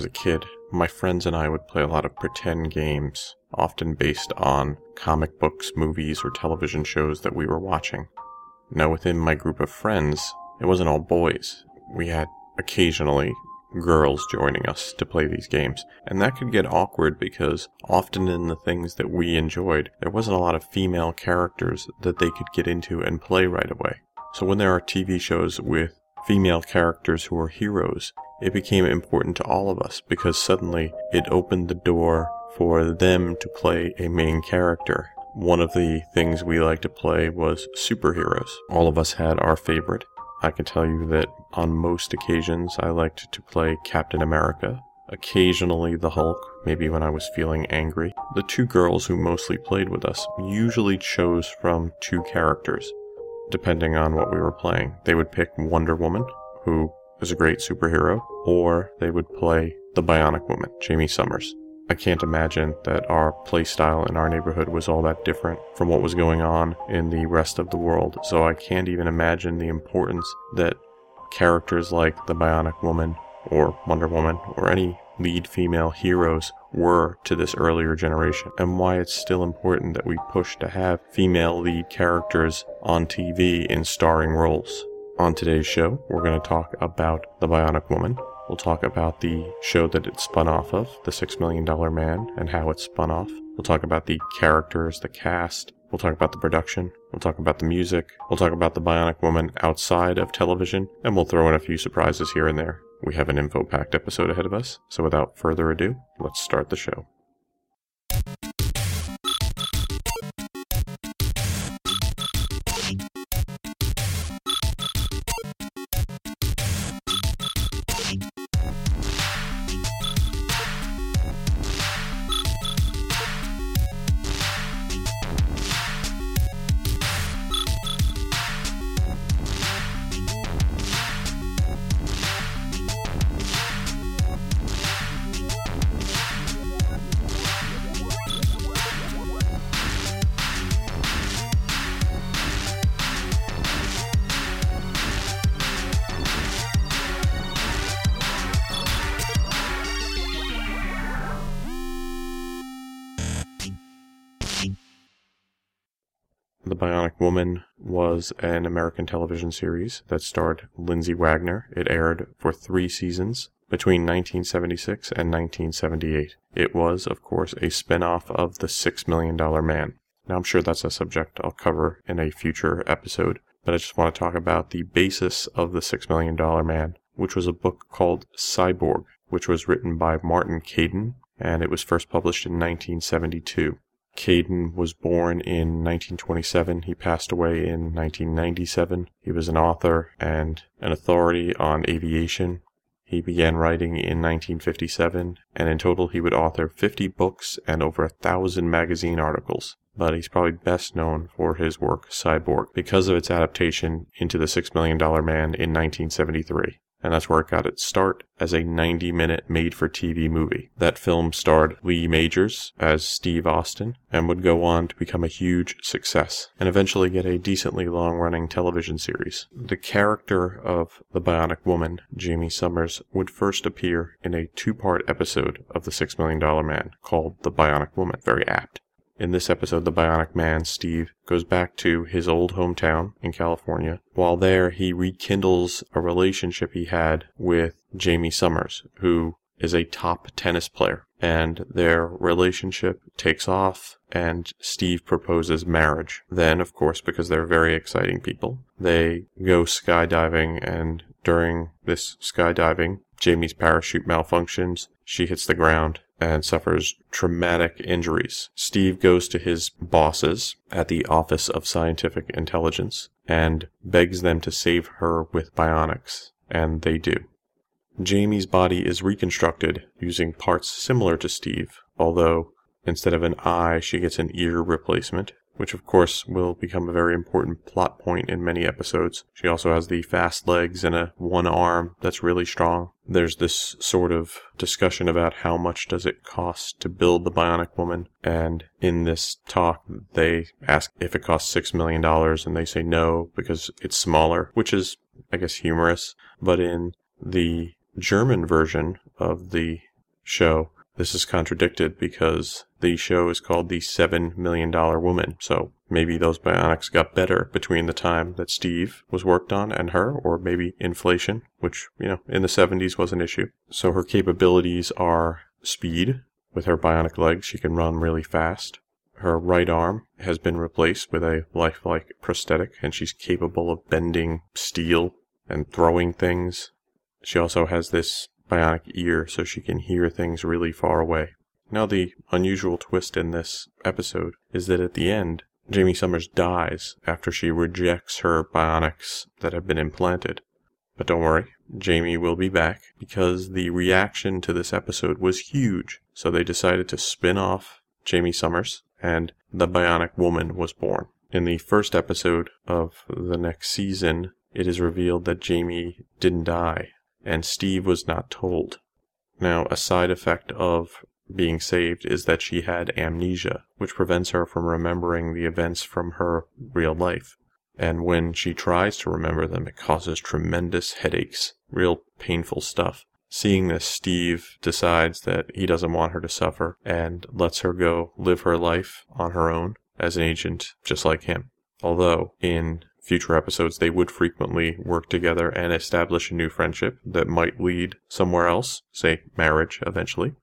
Was a kid, my friends and I would play a lot of pretend games, often based on comic books, movies, or television shows that we were watching. Now, within my group of friends, it wasn't all boys. We had occasionally girls joining us to play these games, and that could get awkward because often in the things that we enjoyed, there wasn't a lot of female characters that they could get into and play right away. So when there are TV shows with female characters who are heroes, it became important to all of us because suddenly it opened the door for them to play a main character. One of the things we liked to play was superheroes. All of us had our favorite. I can tell you that on most occasions I liked to play Captain America, occasionally the Hulk, maybe when I was feeling angry. The two girls who mostly played with us usually chose from two characters depending on what we were playing. They would pick Wonder Woman, who is a great superhero, or they would play the Bionic Woman, Jaime Sommers. I can't imagine that our playstyle in our neighborhood was all that different from what was going on in the rest of the world, so I can't even imagine the importance that characters like the Bionic Woman or Wonder Woman or any lead female heroes were to this earlier generation, and why it's still important that we push to have female lead characters on TV in starring roles. On today's show, we're going to talk about The Bionic Woman. We'll talk about the show that it spun off of, The Six Million Dollar Man, and how it spun off. We'll talk about the characters, the cast. We'll talk about the production. We'll talk about the music. We'll talk about The Bionic Woman outside of television, and we'll throw in a few surprises here and there. We have an info packed episode ahead of us, so without further ado, let's start the show. Woman was an American television series that starred Lindsay Wagner. It aired for three seasons between 1976 and 1978. It was, of course, a spin off of The Six Million Dollar Man. Now, I'm sure that's a subject I'll cover in a future episode, but I just want to talk about the basis of The Six Million Dollar Man, which was a book called Cyborg, which was written by Martin Caidin, and it was first published in 1972. Caidin was born in 1927. He passed away in 1997. He was an author and an authority on aviation. He began writing in 1957, and in total he would author 50 books and over a thousand magazine articles. But he's probably best known for his work Cyborg because of its adaptation into The Six Million Dollar Man in 1973 and that's where it got its start as a 90 minute made for TV movie. That film starred Lee Majors as Steve Austin and would go on to become a huge success and eventually get a decently long running television series. The character of the Bionic Woman, Jaime Sommers, would first appear in a two part episode of The Six Million Dollar Man called The Bionic Woman. Very apt. In this episode, the Bionic Man, Steve, goes back to his old hometown in California. While there, he rekindles a relationship he had with Jaime Sommers, who is a top tennis player. And their relationship takes off, and Steve proposes marriage. Then, of course, because they're very exciting people, they go skydiving, and during this skydiving, Jamie's parachute malfunctions. She hits the ground and suffers traumatic injuries. Steve goes to his bosses at the Office of Scientific Intelligence and begs them to save her with bionics, and they do. Jamie's body is reconstructed using parts similar to Steve, although instead of an eye, she gets an ear replacement, which of course will become a very important plot point in many episodes. She also has the fast legs and a one arm that's really strong. There's this sort of discussion about how much does it cost to build the bionic woman and in this talk they ask if it costs 6 million dollars and they say no because it's smaller, which is I guess humorous, but in the German version of the show this is contradicted because the show is called The Seven Million Dollar Woman, so maybe those bionics got better between the time that Steve was worked on and her, or maybe inflation, which, you know, in the 70s was an issue. So her capabilities are speed. With her bionic legs, she can run really fast. Her right arm has been replaced with a lifelike prosthetic, and she's capable of bending steel and throwing things. She also has this bionic ear so she can hear things really far away. Now, the unusual twist in this episode is that at the end, Jaime Sommers dies after she rejects her bionics that have been implanted. But don't worry, Jamie will be back because the reaction to this episode was huge. So they decided to spin off Jaime Sommers and the Bionic Woman was born. In the first episode of the next season, it is revealed that Jamie didn't die and Steve was not told. Now, a side effect of being saved is that she had amnesia, which prevents her from remembering the events from her real life. And when she tries to remember them, it causes tremendous headaches, real painful stuff. Seeing this, Steve decides that he doesn't want her to suffer and lets her go live her life on her own as an agent just like him. Although in future episodes, they would frequently work together and establish a new friendship that might lead somewhere else, say marriage eventually.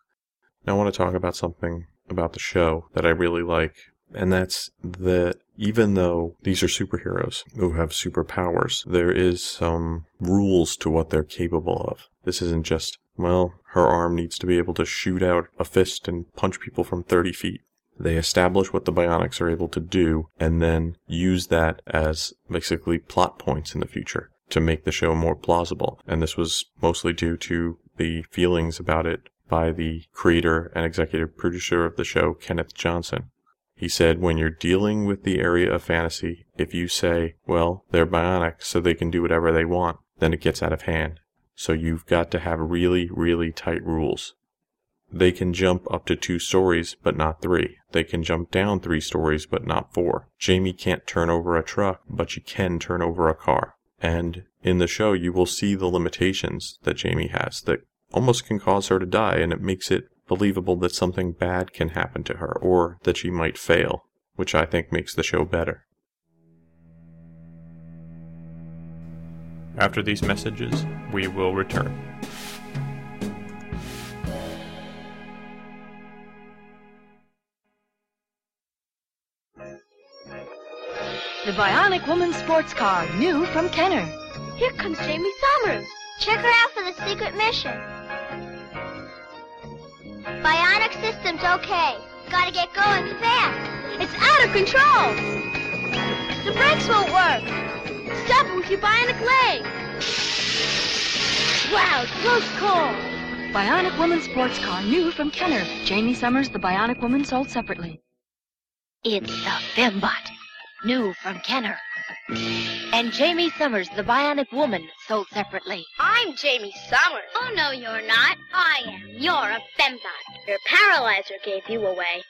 I want to talk about something about the show that I really like, and that's that even though these are superheroes who have superpowers, there is some rules to what they're capable of. This isn't just, well, her arm needs to be able to shoot out a fist and punch people from 30 feet. They establish what the bionics are able to do and then use that as basically plot points in the future to make the show more plausible. And this was mostly due to the feelings about it by the creator and executive producer of the show, Kenneth Johnson. He said, when you're dealing with the area of fantasy, if you say, well, they're bionic so they can do whatever they want, then it gets out of hand. So you've got to have really, really tight rules. They can jump up to two stories, but not three. They can jump down three stories, but not four. Jamie can't turn over a truck, but she can turn over a car. And in the show, you will see the limitations that Jamie has that almost can cause her to die, and it makes it believable that something bad can happen to her, or that she might fail, which I think makes the show better. After these messages, we will return. The Bionic Woman sports car, new from Kenner. Here comes Jaime Sommers. Check her out for the secret mission. Bionic system's okay. Gotta get going fast. It's out of control. The brakes won't work. Stop it with your bionic leg. Wow, close call. Bionic Woman sports car, new from Kenner. Jaime Sommers, the Bionic Woman, sold separately. It's the Fembot new from Kenner. And Jaime Sommers, the Bionic Woman, sold separately. I'm Jaime Sommers. Oh, no, you're not. I am. You're a fembot. Your paralyzer gave you away.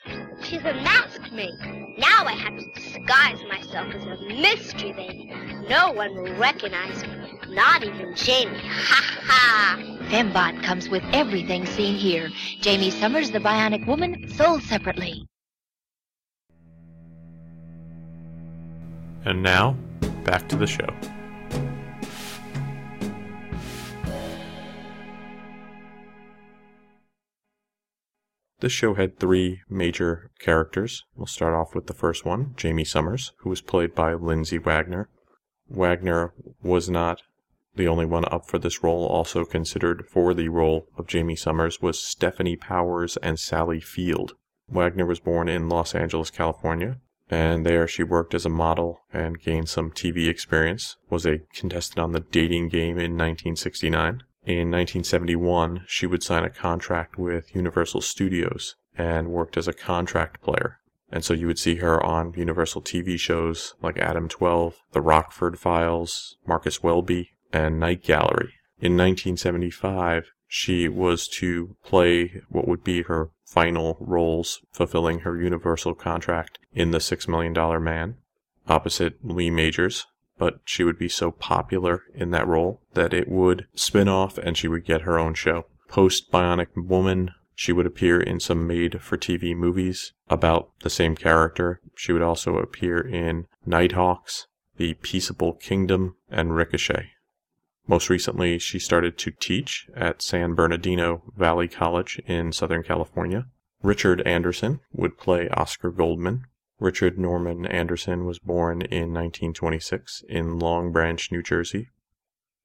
She's unmasked me. Now I have to disguise myself as a mystery baby. No one will recognize me. Not even Jamie. Ha ha. Fembot comes with everything seen here. Jaime Sommers, the Bionic Woman, sold separately. And now, back to the show. This show had three major characters. We'll start off with the first one, Jaime Sommers, who was played by Lindsay Wagner. Wagner was not the only one up for this role. Also considered for the role of Jaime Sommers was Stefanie Powers and Sally Field. Wagner was born in Los Angeles, California, and there she worked as a model and gained some TV experience, was a contestant on the dating game in 1969. In 1971, she would sign a contract with Universal Studios and worked as a contract player. And so you would see her on Universal TV shows like Adam 12, The Rockford Files, Marcus Welby, and Night Gallery. In 1975, she was to play what would be her final roles, fulfilling her Universal contract in The Six Million Dollar Man, opposite Lee Majors. But she would be so popular in that role that it would spin off and she would get her own show. Post Bionic Woman, she would appear in some made for TV movies about the same character. She would also appear in Nighthawks, The Peaceable Kingdom, and Ricochet. Most recently, she started to teach at San Bernardino Valley College in Southern California. Richard Anderson would play Oscar Goldman. Richard Norman Anderson was born in 1926 in Long Branch, New Jersey.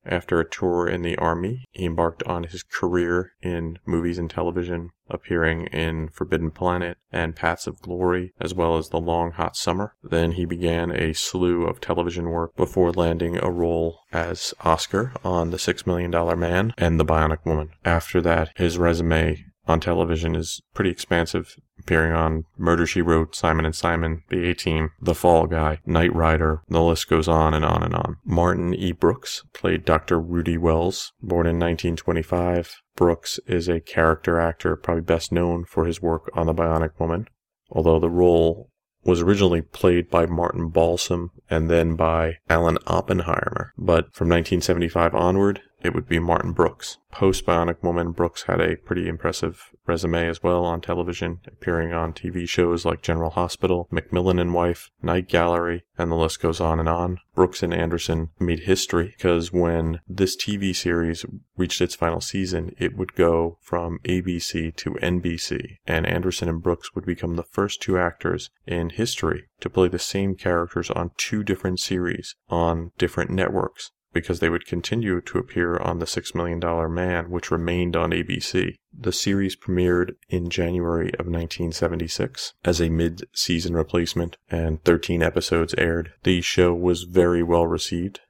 After a tour in the Army, he embarked on his career in movies and television, appearing in Forbidden Planet and Paths of Glory, as well as The Long Hot Summer. Then he began a slew of television work before landing a role as Oscar on The Six Million Dollar Man and The Bionic Woman. After that, his resume on television is pretty expansive, appearing on Murder She Wrote, Simon and Simon, The A Team, The Fall Guy, Knight Rider. The list goes on and on and on. Martin E. Brooks played Dr. Rudy Wells, born in 1925. Brooks is a character actor, probably best known for his work on The Bionic Woman, although the role was originally played by Martin Balsam and then by Alan Oppenheimer. But from 1975 onward, it would be Martin Brooks. Post Bionic Woman, Brooks had a pretty impressive resume as well on television, appearing on TV shows like General Hospital, McMillan and Wife, Night Gallery, and the list goes on and on. Brooks and Anderson made history because when this TV series reached its final season, it would go from ABC to NBC, and Anderson and Brooks would become the first two actors in history to play the same characters on two different series on different networks because they would continue to appear on The Six Million Dollar Man, which remained on ABC. The series premiered in January of 1976 as a mid season replacement, and 13 episodes aired. The show was very well received.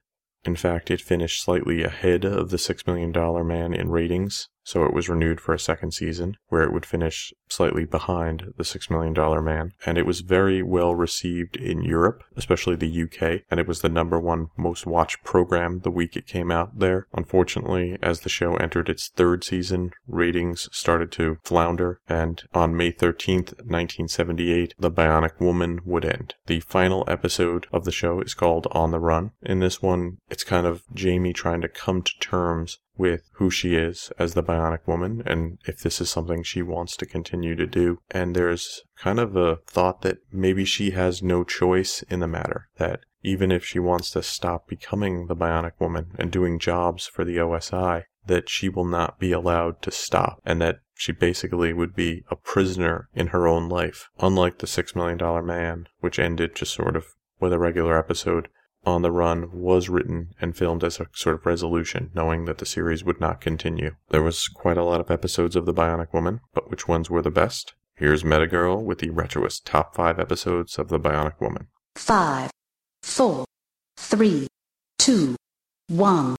In fact, it finished slightly ahead of The Six Million Dollar Man in ratings, so it was renewed for a second season, where it would finish slightly behind The Six Million Dollar Man. And it was very well received in Europe, especially the UK, and it was the number one most watched program the week it came out there. Unfortunately, as the show entered its third season, ratings started to flounder, and on May 13th, 1978, The Bionic Woman would end. The final episode of the show is called On the Run. In this one, it's kind of Jamie trying to come to terms with who she is as the bionic woman and if this is something she wants to continue to do. And there's kind of a thought that maybe she has no choice in the matter, that even if she wants to stop becoming the bionic woman and doing jobs for the OSI, that she will not be allowed to stop and that she basically would be a prisoner in her own life. Unlike the Six Million Dollar Man, which ended just sort of with a regular episode, on the Run was written and filmed as a sort of resolution, knowing that the series would not continue. There was quite a lot of episodes of The Bionic Woman, but which ones were the best? Here's Metagirl with the Retroist top five episodes of The Bionic Woman. Five, four, three, two, one.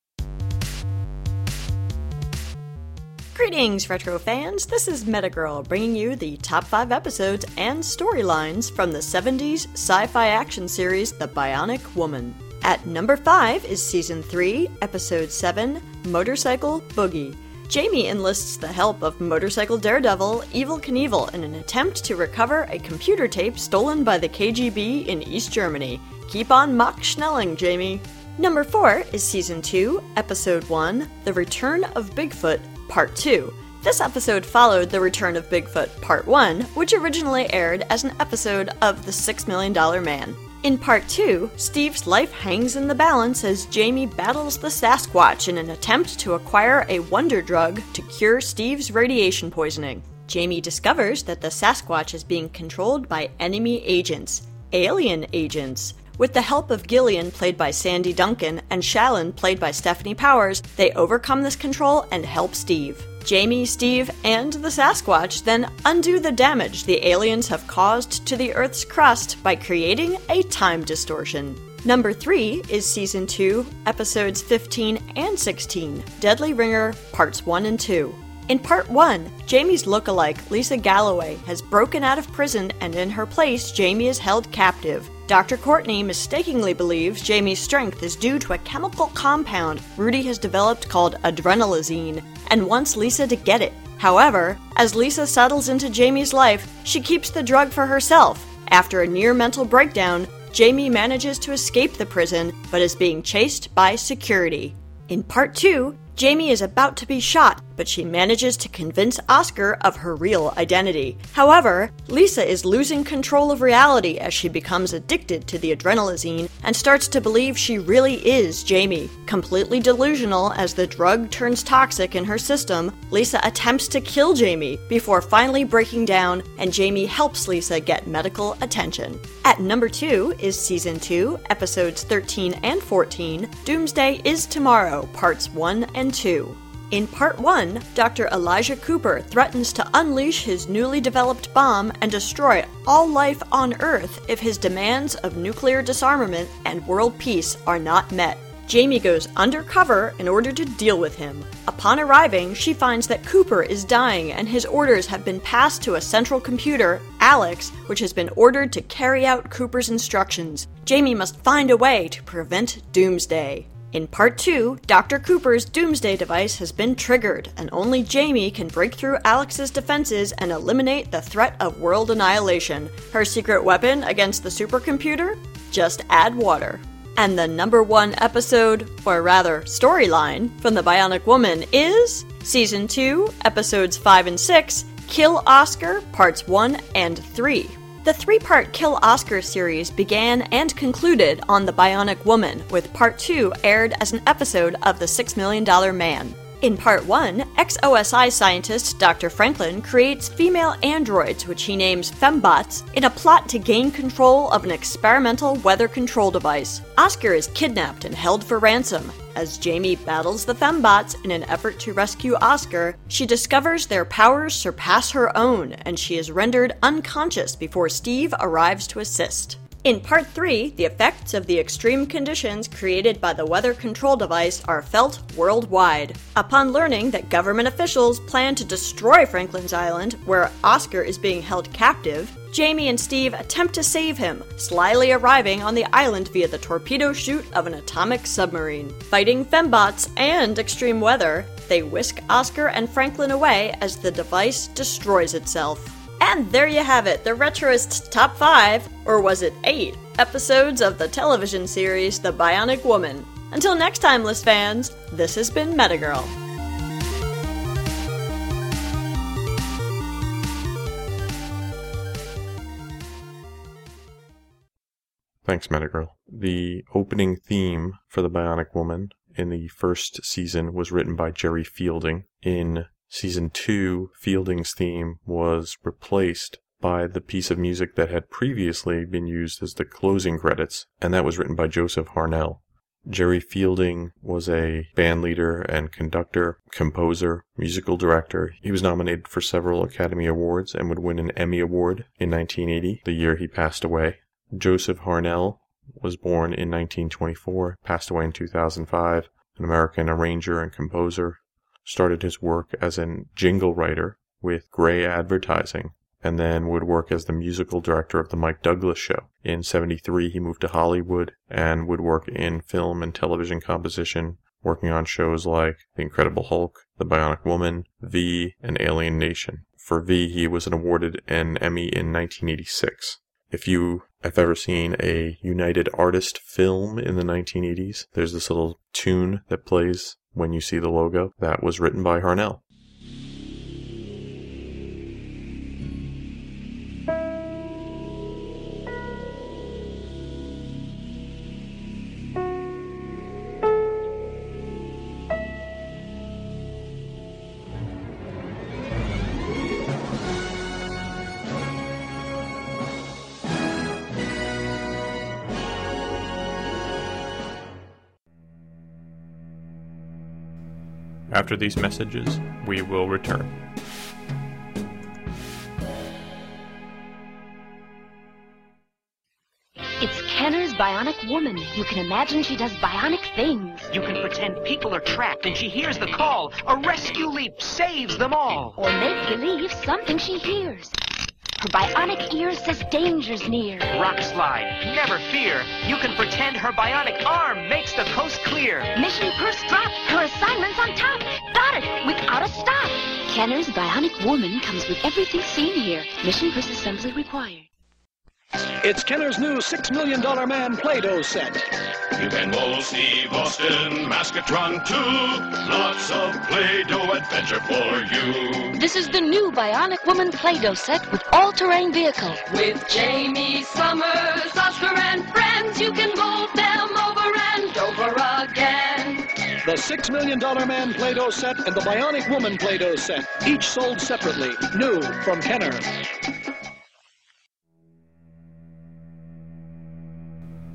Greetings, retro fans. This is Metagirl bringing you the top 5 episodes and storylines from the 70s sci fi action series The Bionic Woman. At number 5 is Season 3, Episode 7 Motorcycle Boogie. Jamie enlists the help of motorcycle daredevil Evel Knievel in an attempt to recover a computer tape stolen by the KGB in East Germany. Keep on Mach Schnelling, Jamie. Number 4 is Season 2, Episode 1 The Return of Bigfoot Part 2. This episode followed The Return of Bigfoot Part 1, which originally aired as an episode of The Six Million Dollar Man. In Part 2, Steve's life hangs in the balance as Jamie battles the Sasquatch in an attempt to acquire a wonder drug to cure Steve's radiation poisoning. Jamie discovers that the Sasquatch is being controlled by enemy agents, alien agents. With the help of Gillian, played by Sandy Duncan, and Shallon, played by Stefanie Powers, they overcome this control and help Steve. Jamie, Steve, and the Sasquatch then undo the damage the aliens have caused to the Earth's crust by creating a time distortion. Number 3 is Season 2, Episodes 15 and 16, Deadly Ringer, Parts 1 and 2. In Part 1, Jamie's look-alike, Lisa Galloway, has broken out of prison and in her place, Jamie is held captive. Dr. Courtney mistakenly believes Jamie's strength is due to a chemical compound Rudy has developed called adrenalizine and wants Lisa to get it. However, as Lisa settles into Jamie's life, she keeps the drug for herself. After a near mental breakdown, Jamie manages to escape the prison but is being chased by security. In part 2, Jamie is about to be shot, but she manages to convince Oscar of her real identity. However, Lisa is losing control of reality as she becomes addicted to the adrenalizine and starts to believe she really is Jamie. Completely delusional as the drug turns toxic in her system, Lisa attempts to kill Jamie before finally breaking down, and Jamie helps Lisa get medical attention. At number 2 is Season 2, Episodes 13 and 14 Doomsday is Tomorrow, Parts 1 and 2. In Part 1, Dr. Elijah Cooper threatens to unleash his newly developed bomb and destroy all life on Earth if his demands of nuclear disarmament and world peace are not met. Jamie goes undercover in order to deal with him. Upon arriving, she finds that Cooper is dying and his orders have been passed to a central computer, Alex, which has been ordered to carry out Cooper's instructions. Jamie must find a way to prevent doomsday. In part 2, Dr. Cooper's doomsday device has been triggered, and only Jamie can break through Alex's defenses and eliminate the threat of world annihilation. Her secret weapon against the supercomputer? Just add water. And the number one episode, or rather storyline, from The Bionic Woman is Season 2, Episodes 5 and 6 Kill Oscar, Parts 1 and 3. The three part Kill Oscar series began and concluded on The Bionic Woman, with part two aired as an episode of The Six Million Dollar Man. In part one, ex OSI scientist Dr. Franklin creates female androids, which he names fembots, in a plot to gain control of an experimental weather control device. Oscar is kidnapped and held for ransom. As Jamie battles the fembots in an effort to rescue Oscar, she discovers their powers surpass her own, and she is rendered unconscious before Steve arrives to assist. In Part 3, the effects of the extreme conditions created by the weather control device are felt worldwide. Upon learning that government officials plan to destroy Franklin's Island, where Oscar is being held captive, Jamie and Steve attempt to save him, slyly arriving on the island via the torpedo chute of an atomic submarine. Fighting fembots and extreme weather, they whisk Oscar and Franklin away as the device destroys itself. And there you have it, the Retroist top 5, or was it 8, episodes of the television series The Bionic Woman. Until next time, list fans, this has been Metagirl. Thanks, Metagirl. The opening theme for The Bionic Woman in the first season was written by Jerry Fielding. In season two, Fielding's theme was replaced by the piece of music that had previously been used as the closing credits, and that was written by Joseph Harnell. Jerry Fielding was a band leader and conductor, composer, musical director. He was nominated for several Academy Awards and would win an Emmy Award in 1980, the year he passed away. Joseph Harnell was born in 1924, passed away in 2005, an American arranger and composer. Started his work as a jingle writer with Grey Advertising, and then would work as the musical director of The Mike Douglas Show. In 73, he moved to Hollywood and would work in film and television composition, working on shows like The Incredible Hulk, The Bionic Woman, V, and Alien Nation. For V, he was awarded an Emmy in 1986. If you have ever seen a United Artist film in the 1980s, there's this little tune that plays when you see the logo. That was written by Harnell. After these messages, we will return. It's Kenner's Bionic bionic woman. You can imagine she does bionic things. You can pretend people are trapped and she hears the call. A rescue leap saves them all. Or make believe something she hears. Her bionic ear says danger's near. Rock slide, never fear. You can pretend her bionic arm makes the coast clear. Mission purse drop. Her assignment's on top. Got it without a stop. Kenner's bionic woman comes with everything seen here. Mission purse assembly required. It's Kenner's new $6 Million Man Play-Doh set. You can mold Steve Austin, Maskatron too. Lots of Play-Doh adventure for you. This is the new Bionic Woman Play-Doh set with all-terrain vehicle. With Jaime Sommers, Oscar, and friends, you can mold them over and over again. The $6 Million Man Play-Doh set and the Bionic Woman Play-Doh set, each sold separately. New from Kenner.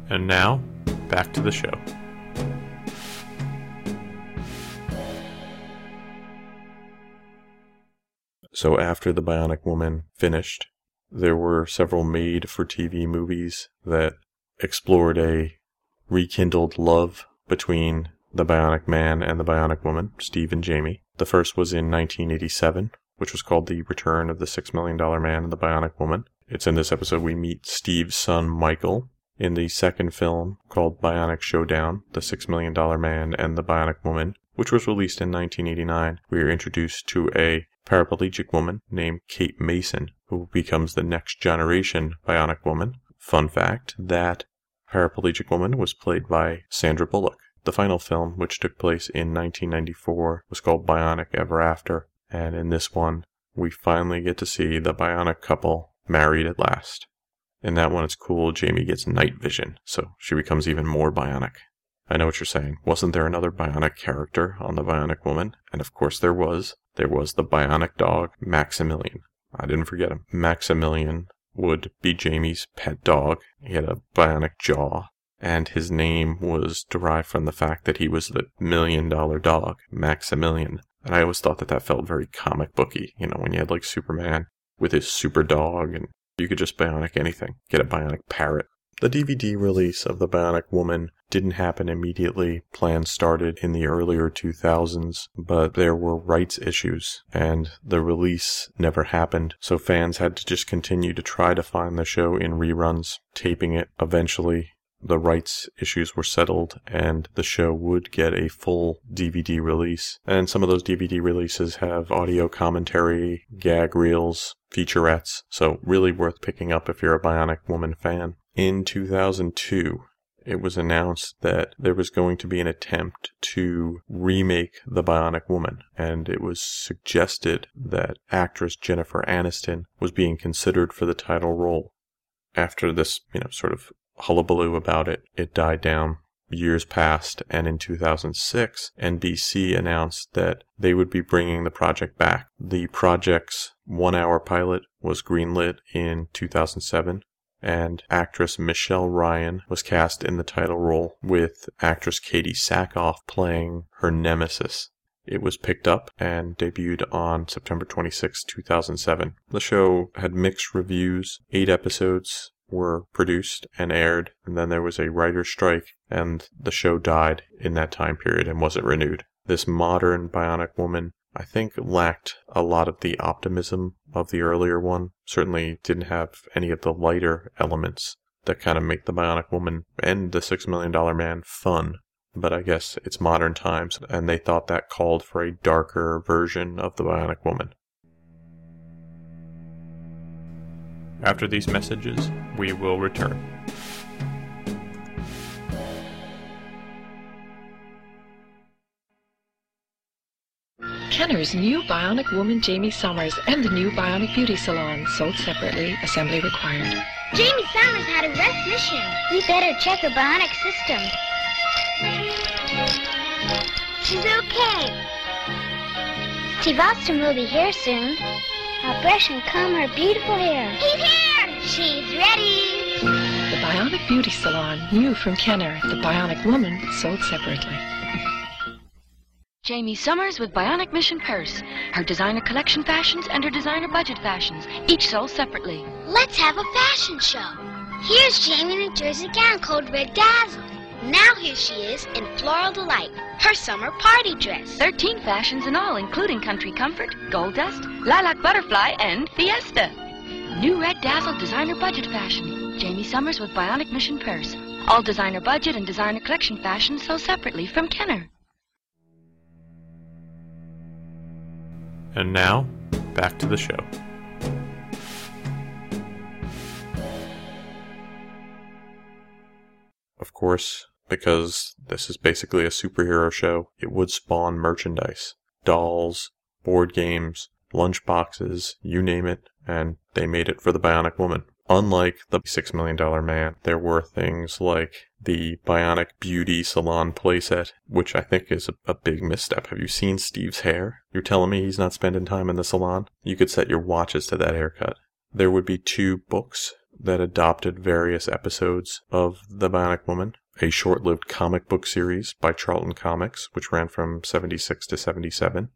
And now, back to the show. So after The Bionic Woman finished, there were several made for TV movies that explored a rekindled love between the Bionic Man and the Bionic Woman, Steve and Jamie. The first was in 1987, which was called The Return of the Six Million Dollar Man and the Bionic Woman. It's in this episode we meet Steve's son, Michael, in the second film called Bionic Showdown, The Six Million Dollar Man and the Bionic Woman, which was released in 1989, we are introduced to a paraplegic woman named Kate Mason, who becomes the next generation Bionic Woman. Fun fact that paraplegic woman was played by Sandra Bullock. The final film, which took place in 1994, was called Bionic Ever After, and in this one, we finally get to see the Bionic couple married at last. In that one, it's cool. Jamie gets night vision, so she becomes even more bionic. I know what you're saying. Wasn't there another bionic character on the Bionic Woman? And of course there was. There was the bionic dog, Maximillion. I didn't forget him. Maximillion would be Jamie's pet dog. He had a bionic jaw, and his name was derived from the fact that he was the million dollar dog, Maximillion. And I always thought that that felt very comic booky, you know, when you had like Superman with his super dog and you could just bionic anything. Get a bionic parrot. The DVD release of The Bionic Woman didn't happen immediately. Plans started in the earlier 2000s, but there were rights issues and the release never happened. So fans had to just continue to try to find the show in reruns, taping it. Eventually, the rights issues were settled and the show would get a full DVD release. And some of those DVD releases have audio commentary, gag reels, featurettes, so really worth picking up if you're a Bionic Woman fan. In 2002, it was announced that there was going to be an attempt to remake The Bionic Woman, and it was suggested that actress Jennifer Aniston was being considered for the title role. After this, you know, sort of hullabaloo about it, it died down. Years passed, and in 2006, NBC announced that they would be bringing the project back. The project's one hour pilot was greenlit in 2007, and actress Michelle Ryan was cast in the title role, with actress Katee Sackhoff playing her nemesis. It was picked up and debuted on September 26, 2007. The show had mixed reviews, eight episodes, were produced and aired, and then there was a writer's strike, and the show died in that time period and wasn't renewed. This modern Bionic Woman, I think, lacked a lot of the optimism of the earlier one. Certainly didn't have any of the lighter elements that kind of make the Bionic Woman and the Six Million Dollar Man fun. But I guess it's modern times, and they thought that called for a darker version of the Bionic Woman. After these messages, we will return. Kenner's new Bionic Woman Jaime Sommers and the new Bionic Beauty Salon, sold separately, assembly required. Jaime Sommers had a rough mission. We better check her bionic system. She's okay. Steve Austin will be here soon. I'll brush and comb her beautiful hair. He's here! She's ready! The Bionic Beauty Salon, new from Kenner. The Bionic Woman, sold separately. Jaime Sommers with Bionic Mission Purse. Her designer collection fashions and her designer budget fashions, each sold separately. Let's have a fashion show. Here's Jamie in a jersey gown called Red Dazzle. Now here she is in Floral Delight, her summer party dress. 13 fashions in all, including Country Comfort, Gold Dust, Lilac Butterfly, and Fiesta. New Red Dazzle designer budget fashion. Jaime Sommers with Bionic Mission purse. All designer budget and designer collection fashions sold separately from Kenner. And now, back to the show. Course, because this is basically a superhero show, it would spawn merchandise dolls, board games, lunchboxes, you name it, and they made it for the Bionic Woman. Unlike the $6 million man, there were things like the Bionic Beauty Salon playset, which I think is a, a, big misstep. Have you seen Steve's hair? You're telling me he's not spending time in the salon? You could set your watches to that haircut. There would be two books that adopted various episodes of The Bionic Woman. A short lived comic book series by Charlton Comics, which ran from 76 to 77,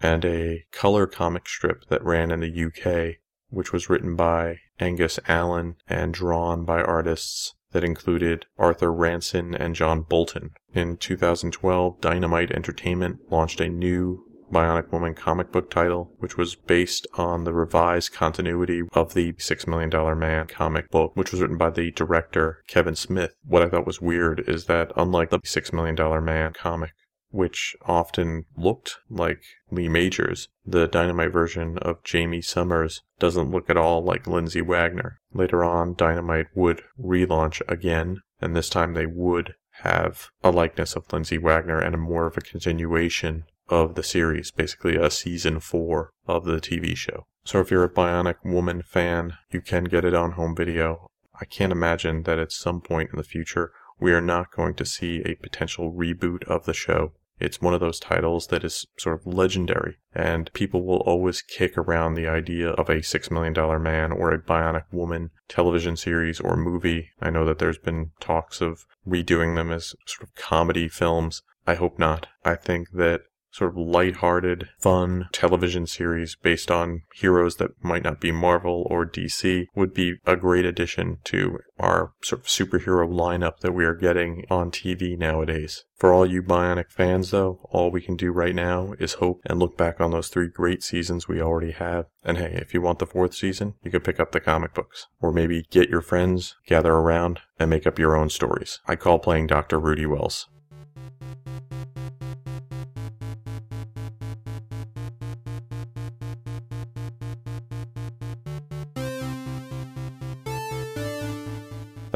and a color comic strip that ran in the UK, which was written by Angus Allan and drawn by artists that included Arthur Ranson and John Bolton. In 2012, Dynamite Entertainment launched a new Bionic Woman comic book title, which was based on the revised continuity of the Six Million Dollar Man comic book, which was written by the director Kevin Smith. What I thought was weird is that unlike the Six Million Dollar Man comic, which often looked like Lee Majors, the Dynamite version of Jaime Sommers doesn't look at all like Lindsay Wagner. Later on, Dynamite would relaunch again, and this time they would have a likeness of Lindsay Wagner and a more of a continuation of the series, basically a season four of the TV show. So if you're a Bionic Woman fan, you can get it on home video. I can't imagine that at some point in the future we are not going to see a potential reboot of the show. It's one of those titles that is sort of legendary, and people will always kick around the idea of a Six Million Dollar Man or a Bionic Woman television series or movie. I know that there's been talks of redoing them as sort of comedy films. I hope not. I think that sort of light-hearted, fun television series based on heroes that might not be Marvel or DC would be a great addition to our sort of superhero lineup that we are getting on TV nowadays. For all you Bionic fans though, all we can do right now is hope and look back on those three great seasons we already have. And hey, if you want the fourth season, you can pick up the comic books. Or maybe get your friends, gather around, and make up your own stories. I call playing Dr. Rudy Wells.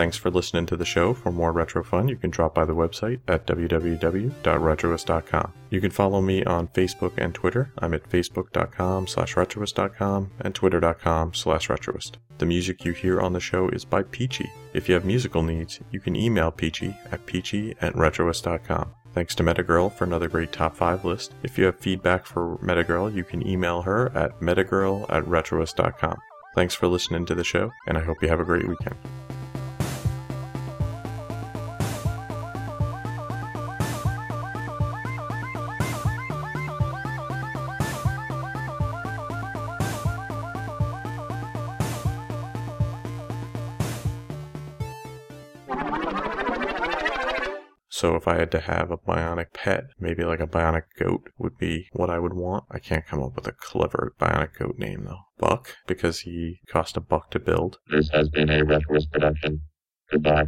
Thanks for listening to the show. For more retro fun, you can drop by the website at www.retroist.com. You can follow me on Facebook and Twitter. I'm at facebook.com slash retroist.com and twitter.com slash retroist. The music you hear on the show is by Peachy. If you have musical needs, you can email Peachy at peachy at retroist.com. Thanks to Metagirl for another great top 5 list. If you have feedback for Metagirl, you can email her at metagirl at retroist.com. Thanks for listening to the show, and I hope you have a great weekend. So if I had to have a bionic pet, maybe like a bionic goat would be what I would want. I can't come up with a clever bionic goat name though. Buck, because he cost a buck to build. This has been a Retroist production. Goodbye.